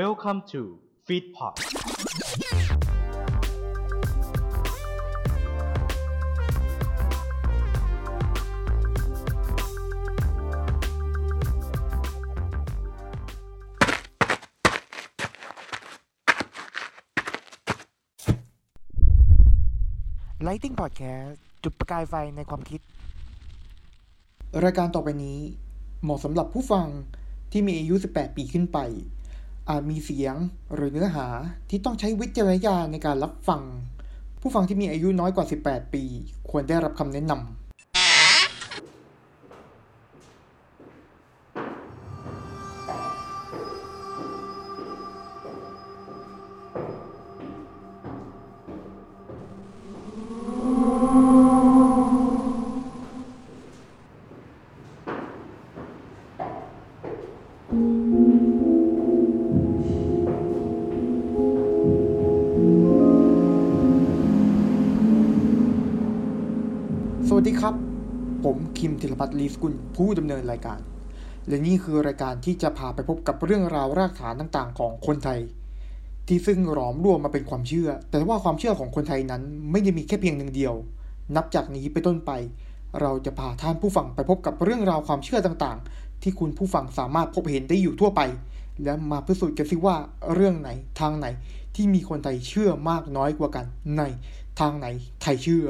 Welcome to Feedpot ไลติ n งพอดแคสต์จุดประกายไฟในความคิด รายการต่อไปนี้เหมาะสำหรับผู้ฟังที่มีอายุ 18 ปีขึ้นไป อาจมีเสียงหรือเนื้อหาที่ต้องใช้วิจารณญาณในการรับฟัง ผู้ฟังที่มีอายุน้อยกว่า 18 ปี ควรได้รับคำแนะนำ คิมธิรพัฒน์ลีสกุลผู้ดำเนินรายการ และนี่คือรายการที่จะพาไปพบกับเรื่องราวรากฐานต่างๆ ของคนไทย ที่ซึ่งหลอมรวมมาเป็นความเชื่อ แต่ว่าความเชื่อของคนไทยนั้นไม่ได้มีแค่เพียงหนึ่งเดียว นับจากนี้ไปต้นไป เราจะพาท่านผู้ฟังไปพบกับเรื่องราวความเชื่อต่างๆ ที่คุณผู้ฟังสามารถพบเห็นได้อยู่ทั่วไป และมาพิสูจน์กันสิว่าเรื่องไหนทางไหนที่มีคนไทยเชื่อมากน้อยกว่ากันในทางไหนไทยเชื่อ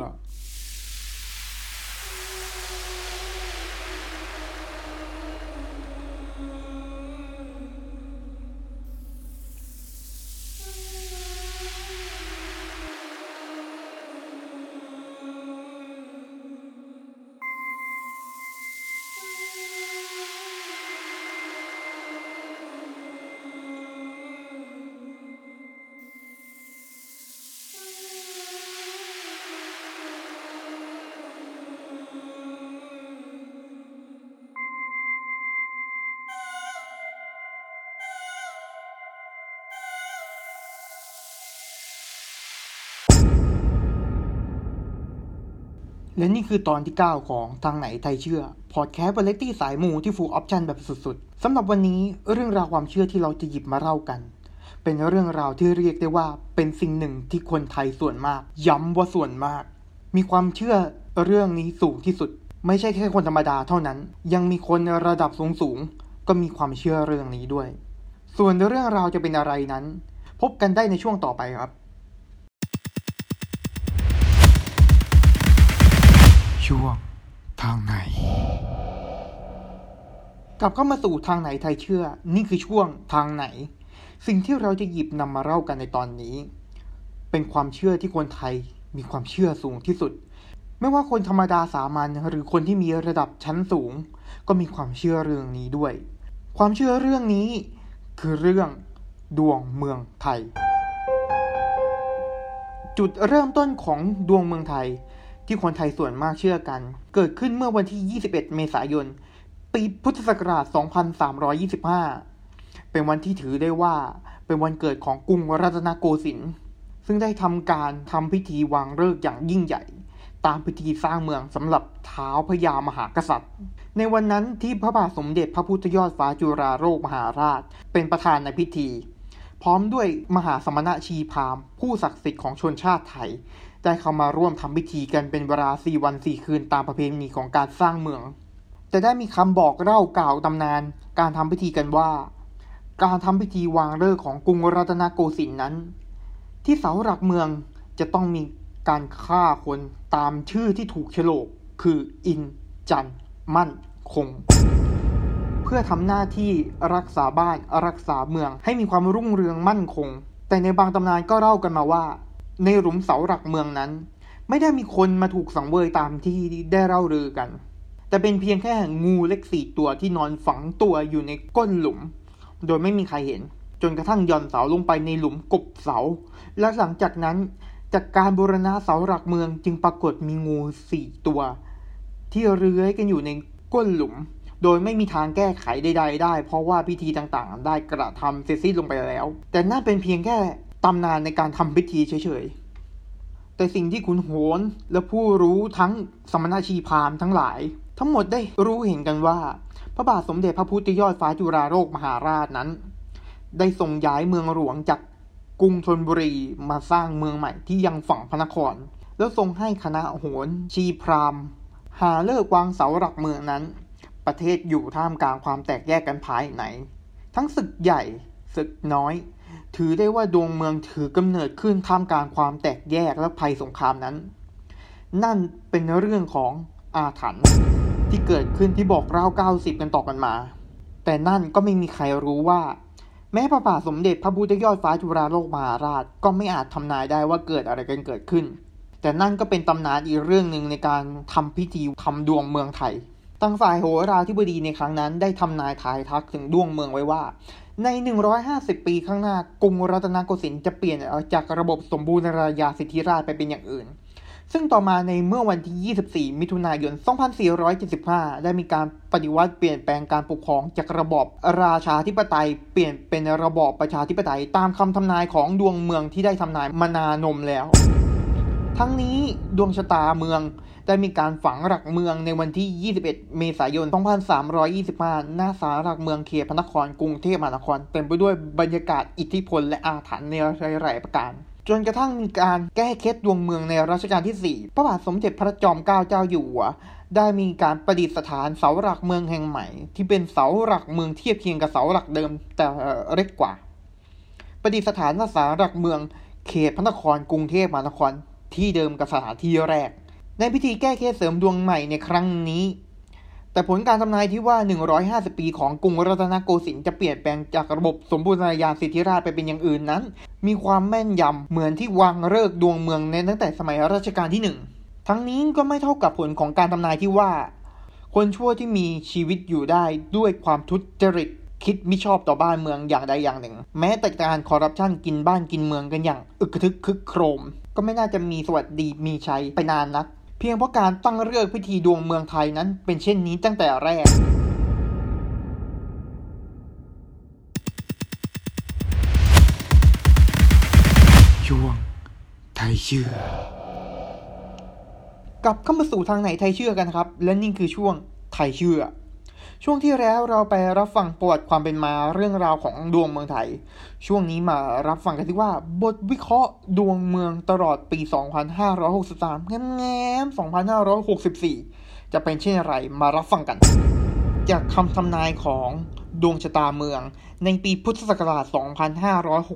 และนี่คือตอนที่ 9 ของทางไหนไทยเชื่อ พอดแคสต์วาไรตี้สายมูที่ฟูลออปชันแบบสุดๆสำหรับวันนี้เรื่องราวความเชื่อที่เราจะหยิบมาเล่ากัน เป็นเรื่องราวที่เรียกได้ว่าเป็นสิ่งหนึ่งที่คนไทยส่วนมาก ย้ำว่าส่วนมาก มีความเชื่อเรื่องนี้สูงที่สุด ไม่ใช่แค่คนธรรมดาเท่านั้น ยังมีคนระดับสูงๆก็มีความเชื่อเรื่องนี้ด้วย ส่วนเรื่องราวจะเป็นอะไรนั้น พบกันได้ในช่วงต่อไปครับ ช่วงทางไหน กลับเข้ามาสู่ทางไหนไทยเชื่อ นี่คือช่วงทางไหน สิ่งที่เราจะหยิบนำมาเล่ากันในตอนนี้ เป็นความเชื่อที่คนไทยมีความเชื่อสูงที่สุด ไม่ว่าคนธรรมดาสามัญหรือคนที่มีระดับชั้นสูง ก็มีความเชื่อเรื่องนี้ด้วย ความเชื่อเรื่องนี้ คือเรื่องดวงเมืองไทย จุดเริ่มต้นของดวงเมืองไทย ที่คนไทยส่วนมากเชื่อกัน เกิดขึ้นเมื่อวันที่ 21 เมษายน ปีพุทธศักราช 2325 เป็นวันที่ถือได้ว่าเป็นวันเกิดของกรุงรัตนโกสินทร์ ซึ่งได้ทำการทำพิธีวางฤกษ์อย่างยิ่งใหญ่ ตามพิธีสร้างเมืองสำหรับเท้าพญามหากษัตริย์ ในวันนั้นที่พระบาทสมเด็จพระพุทธยอดฟ้าจุฬาโลกมหาราช เป็นประธานในพิธี พร้อมด้วยมหาสมณชีพามผู้ศักดิ์สิทธิ์ของชนชาติไทย ได้เข้ามาร่วมทำพิธีกันเป็นเวลา 4 วัน 4 คืนตามประเพณีของการสร้างเมือง แต่ได้มีคำบอกเล่ากล่าวตำนาน การทำพิธีกันว่า การทำพิธีวางฤกษ์ของกรุงรัตนโกสินทร์นั้น ที่เสาหลักเมืองจะต้องมีการฆ่าคนตามชื่อที่ถูกโฉลก คืออิน จัน มั่น คง เพื่อทำหน้าที่รักษาบ้านรักษาเมืองให้มีความรุ่งเรืองมั่นคง แต่ในบางตำนานก็เล่ากันมาว่า ในหลุมเสาหลักเมืองนั้น ไม่ได้มีคนมาถูกสังเวยตามที่ได้เล่าลือกัน แต่เป็นเพียงแค่งูเล็กสี่ตัวที่นอนฝังตัวอยู่ในก้นหลุม โดยไม่มีใครเห็น จนกระทั่งย่อนเสาลงไปในหลุมกบเสา และหลังจากนั้นจากการบูรณะเสาหลักเมืองจึงปรากฏมีงูสี่ตัว ที่เลื้อยกันอยู่ในก้นหลุม โดยไม่มีทางแก้ไขใดๆได้ เพราะว่าพิธีต่างๆ ได้กระทำเสร็จสิ้นลงไปแล้ว แต่นั่นเป็นเพียงแค่ ตำนานในการทำพิธีเฉยๆ แต่สิ่งที่ขุนโหนและผู้รู้ทั้งสมณชีพามทั้งหลาย ทั้งหมดได้รู้เห็นกันว่า พระบาทสมเด็จพระพุทธยอดฟ้าจุฬาโลกมหาราชนั้น ได้ทรงย้ายเมืองหลวงจากกรุงธนบุรีมาสร้างเมืองใหม่ที่ยังฝั่งพระนคร แล้วทรงให้คณะโหนชีพรามหาเลิกวางเสาหลักเมืองนั้น ประเทศอยู่ท่ามกลางความแตกแยกกันภายในทั้งศึกใหญ่ศึกน้อย ถือได้ว่าดวงเมืองถือกำเนิดขึ้นท่ามกลางความแตกแยกและภัยสงครามนั้น นั่นเป็นเรื่องของอาถรรพ์ที่เกิดขึ้นที่บอกเล่าเก้าสิบกันต่อกันมา แต่นั่นก็ไม่มีใครรู้ว่า แม้พระบาทสมเด็จพระพุทธยอดฟ้าจุฬาโลกมหาราชก็ไม่อาจทำนายได้ว่าเกิดอะไรกันเกิดขึ้น แต่นั่นก็เป็นตำนานอีกเรื่องหนึ่งในการทำพิธีทำดวงเมืองไทย ทางฝ่ายโหราธิบดีในครั้งนั้นได้ทำนายทายทักถึงดวงเมืองไว้ว่า ใน 150 ปีข้างหน้ากรุงรัตนโกสินทร์จะเปลี่ยนจากระบบสมบูรณาญาสิทธิราชไปเป็นอย่างอื่น ซึ่งต่อมาในเมื่อวันที่ 24 มิถุนายน 2475 ได้มีการปฏิวัติเปลี่ยนแปลงการปกครองจากระบอบราชาธิปไตย เปลี่ยนเป็นระบอบประชาธิปไตย ตามคำทำนายของดวงเมืองที่ได้ทำนายมานานมแล้ว ทั้งนี้ดวงชะตาเมืองได้มีการฝังหลักเมืองในวันที่ 21 เมษายน 2325 หน้าศาลหลักเมืองเขตพระนครกรุงเทพมหานคร เต็มไปด้วยบรรยากาศอิทธิพลและอาถรรพ์ในหลายๆประการ จนกระทั่งมีการแก้เคล็ดดวงเมืองในรัชกาลที่ 4 พระบาทสมเด็จพระจอมเกล้าเจ้าอยู่หัว ได้มีการประดิษฐานเสาหลักเมืองแห่งใหม่ ที่เป็นเสาหลักเมืองเทียบเคียงกับเสาหลักเดิมแต่เล็กกว่า ประดิษฐานหน้าศาลหลักเมืองเขตพระนครกรุงเทพมหานคร ที่เดิมกับสถานที่แรก ในพิธีแก้เคล็ดเสริมดวงใหม่ในครั้งนี้ แต่ผลการทำนายที่ว่า 150 ปีของกรุงรัตนโกสินทร์จะเปลี่ยนแปลงจากระบบสมบูรณาญาสิทธิราชไปเป็นอย่างอื่นนั้น มีความแม่นยำเหมือนที่วางเลิกดวงเมืองในตั้งแต่สมัยรัชกาลที่หนึ่งทั้งนี้ก็ไม่เท่ากับผลของการทำนายที่ว่า คนชั่วที่มีชีวิตอยู่ได้ด้วยความทุจริตคิดมิชอบต่อบ้านเมืองอย่างใดอย่างหนึ่ง แม้แต่การคอร์รัปชันกินบ้านกินเมืองกันอย่าง อึกทึกคึกโครม ก็ไม่น่าจะมีสวัสดีมีชัยไปนานนัก เพียงเพราะการตั้งเรื่องพิธีดวงเมืองไทยนั้นเป็นเช่นนี้ตั้งแต่แรกช่วงไทยเชื่อกลับเข้ามาสู่ทางไหนไทยเชื่อกันครับ และนี่คือช่วงไทยเชื่อ ช่วงที่แล้วเราไปรับฟังประวัติความเป็นมาเรื่องราวของดวงเมืองไทย ช่วงนี้มารับฟังกันที่ว่าบทวิเคราะห์ดวงเมืองตลอดปี 2563 แง้มๆ2564 จะเป็นเช่นไรมารับฟังกัน จากคำทำนายของดวงชะตาเมือง ในปีพุทธศักราช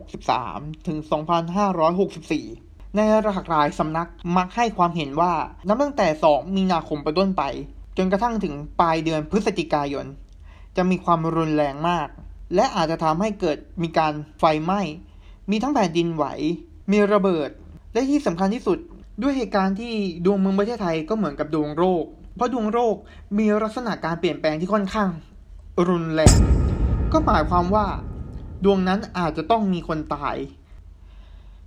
2563 ถึง 2564ในหลากหลายสำนักมักให้ความเห็นว่า นับตั้งแต่ 2 มีนาคมไปต้นไป จนกระทั่งถึงปลายเดือนพฤศจิกายน จะมีความรุนแรงมาก และอาจจะทำให้เกิดมีการไฟไหม้ มีทั้งแผ่นดินไหว มีระเบิด และที่สำคัญที่สุดด้วยเหตุการณ์ที่ดวงเมืองประเทศไทยก็เหมือนกับดวงโรค เพราะดวงโรคมีลักษณะการเปลี่ยนแปลงที่ค่อนข้าง รุนแรง ก็หมายความว่า ดวงนั้นอาจจะต้องมีคนตาย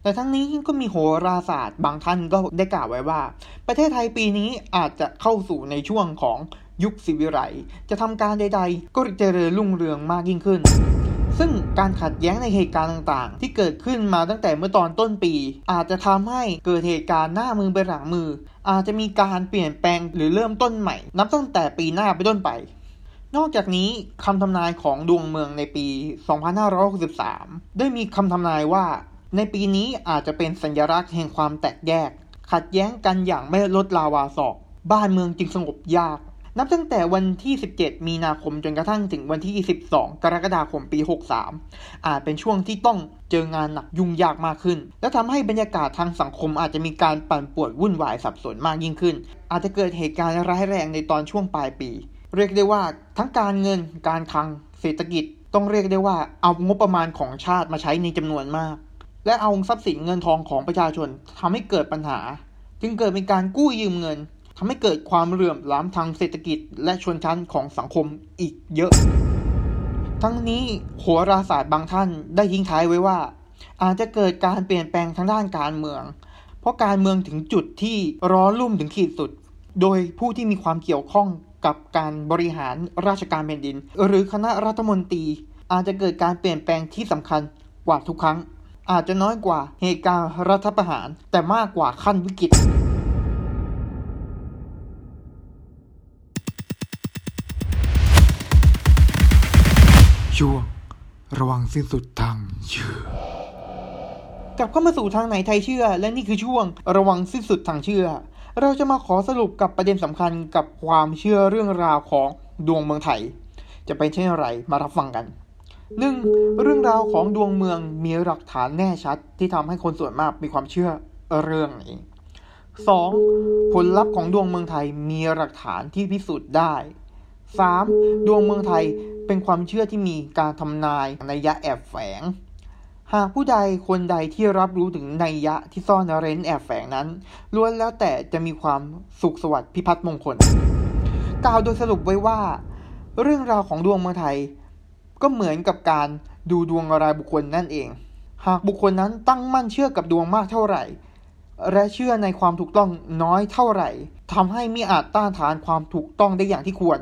แต่ทั้งนี้ก็มีโหราศาสตร์บางท่านก็ได้กล่าวไว้ว่า ประเทศไทยปีนี้อาจจะเข้าสู่ในช่วงของยุคสิวิไลจะทำการใด ๆ ก็เจริญรุ่งเรืองมากยิ่งขึ้น ซึ่งการขัดแย้งในเหตุการณ์ต่างๆ ที่เกิดขึ้นมาตั้งแต่เมื่อตอนต้นปี อาจจะทำให้เกิดเหตุการณ์หน้ามือไปหลังมือ อาจจะมีการเปลี่ยนแปลงหรือเริ่มต้นใหม่ นับตั้งแต่ปีหน้าไปต้นไป นอกจากนี้คำทำนายของดวงเมืองในปี 2563 ได้มีคำทำนายว่า ในปีนี้อาจจะเป็นสัญลักษณ์แห่งความแตกแยก ขัดแย้งกันอย่างไม่ลดลาวาศอก บ้านเมืองจึงสงบยาก นับตั้งแต่วันที่ 17 มีนาคมจนกระทั่งถึงวันที่12กรกฎาคมปี 63 อาจเป็นช่วงที่ต้องเจองานหนักยุ่งยากมากขึ้น และทำให้บรรยากาศทางสังคมอาจจะมีการปั่นป่วนวุ่นวายสับสนมากยิ่งขึ้น อาจจะเกิดเหตุการณ์ร้ายแรงในตอนช่วงปลายปี เรียกได้ว่าทั้งการเงิน การคลัง เศรษฐกิจ ต้องเรียกได้ว่าเอางบประมาณของชาติมาใช้ในจำนวนมาก และเอาทรัพย์สินเงินทองของประชาชนทำให้เกิดปัญหา จึงเกิดเป็นการกู้ยืมเงินทำให้เกิดความเหลื่อมล้ำทางเศรษฐกิจ และชนชั้นของสังคมอีกเยอะ ทั้งนี้โหราศาสตร์บางท่านได้ทิ้งท้ายไว้ว่า อาจจะเกิดการเปลี่ยนแปลงทางด้านการเมือง เพราะการเมืองถึงจุดที่ร้อนรุ่มถึงขีดสุด โดยผู้ที่มีความเกี่ยวข้องกับการบริหารราชการแผ่นดิน หรือคณะรัฐมนตรี อาจจะเกิดการเปลี่ยนแปลงที่สำคัญกว่าทุกครั้ง อาจจะน้อยกว่าเหตุการณ์รัฐประหาร แต่มากกว่าขั้นวิกฤตช่วงระวังสิ้นสุดทางเชื่อกลับเข้ามาสู่ทางไหนไทยเชื่อ และนี่คือช่วงระวังสิ้นสุดทางเชื่อ เราจะมาขอสรุปกับประเด็นสำคัญกับความเชื่อเรื่องราวของดวงเมืองไทย จะเป็นเช่นไรมารับฟังกัน หนึ่งเรื่องราวของดวงเมืองมีหลักฐานแน่ชัดที่ทำให้คนส่วนมากมีความเชื่อเรื่องนี้ 2. ผลลัพธ์ของดวงเมืองไทยมีหลักฐานที่พิสูจน์ได้ 3. ดวงเมืองไทยเป็นความเชื่อที่มีการทำนายในยะแอบแฝง หากผู้ใดคนใดที่รับรู้ถึงนัยยะที่ซ่อนเร้นแอบแฝงนั้นล้วนแล้วแต่จะมีความสุขสวัสดิ์พิพัฒน์มงคลกล่าวโดยสรุปไว้ว่า เรื่องราวของดวงเมืองไทย ก็เหมือนกับการดูดวงรายบุคคลนั่นเอง หากบุคคลนั้นตั้งมั่นเชื่อกับดวงมากเท่าไหร่ และเชื่อในความถูกต้องน้อยเท่าไหร่ทำให้มิอาจต้านทานความถูกต้องได้อย่างที่ควร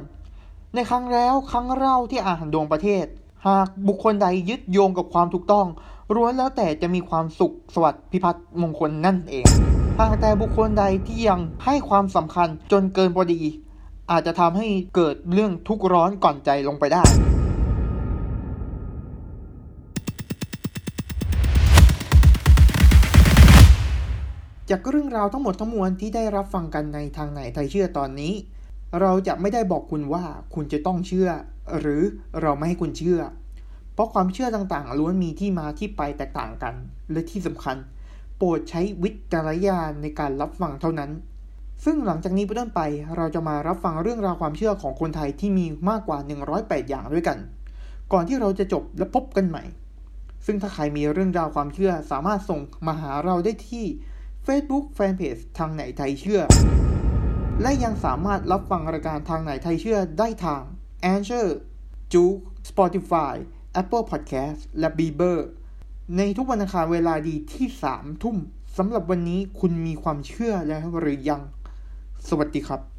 ในครั้งแล้วครั้งเล่าที่อ่านดวงประเทศ หากบุคคลใดยึดโยงกับความถูกต้องล้วนแล้วแต่จะมีความสุขสวัสดิ์พิพัฒน์มงคลนั่นเอง หากแต่บุคคลใดที่ยังให้ความสำคัญจนเกินพอดี อาจจะทำให้เกิดเรื่องทุกข์ร้อนก่อนใจลงไปได้ จากเรื่องราวทั้งหมดทั้งมวลที่ได้รับฟังกันในทางไหนไทยเชื่อตอนนี้ เราจะไม่ได้บอกคุณว่าคุณจะต้องเชื่อ หรือเราไม่ให้คุณเชื่อ เพราะความเชื่อต่างๆล้วนมีที่มาที่ไปแตกต่างกัน และที่สำคัญ โปรดใช้วิจารณญาณในการรับฟังเท่านั้น ซึ่งหลังจากนี้เป็นต้นไปเราจะมารับฟังเรื่องราวความเชื่อของคนไทยที่มีมากกว่า 108 อย่างด้วยกัน ก่อนที่เราจะจบและพบกันใหม่ ซึ่งถ้าใครมีเรื่องราวความเชื่อสามารถส่งมาหาเราได้ที่ Facebook Fanpage ทางไหนไทยเชื่อ และยังสามารถรับฟังรายการทางไหนไทยเชื่อได้ทาง a n c h o r j u k Spotify Apple Podcast และ b e b e r ในทุกวันอังคารเวลาดีที่ 3 ทุ่มสำหรับวันนี้คุณมีความเชื่อแล้วหรือยัง สวัสดีครับ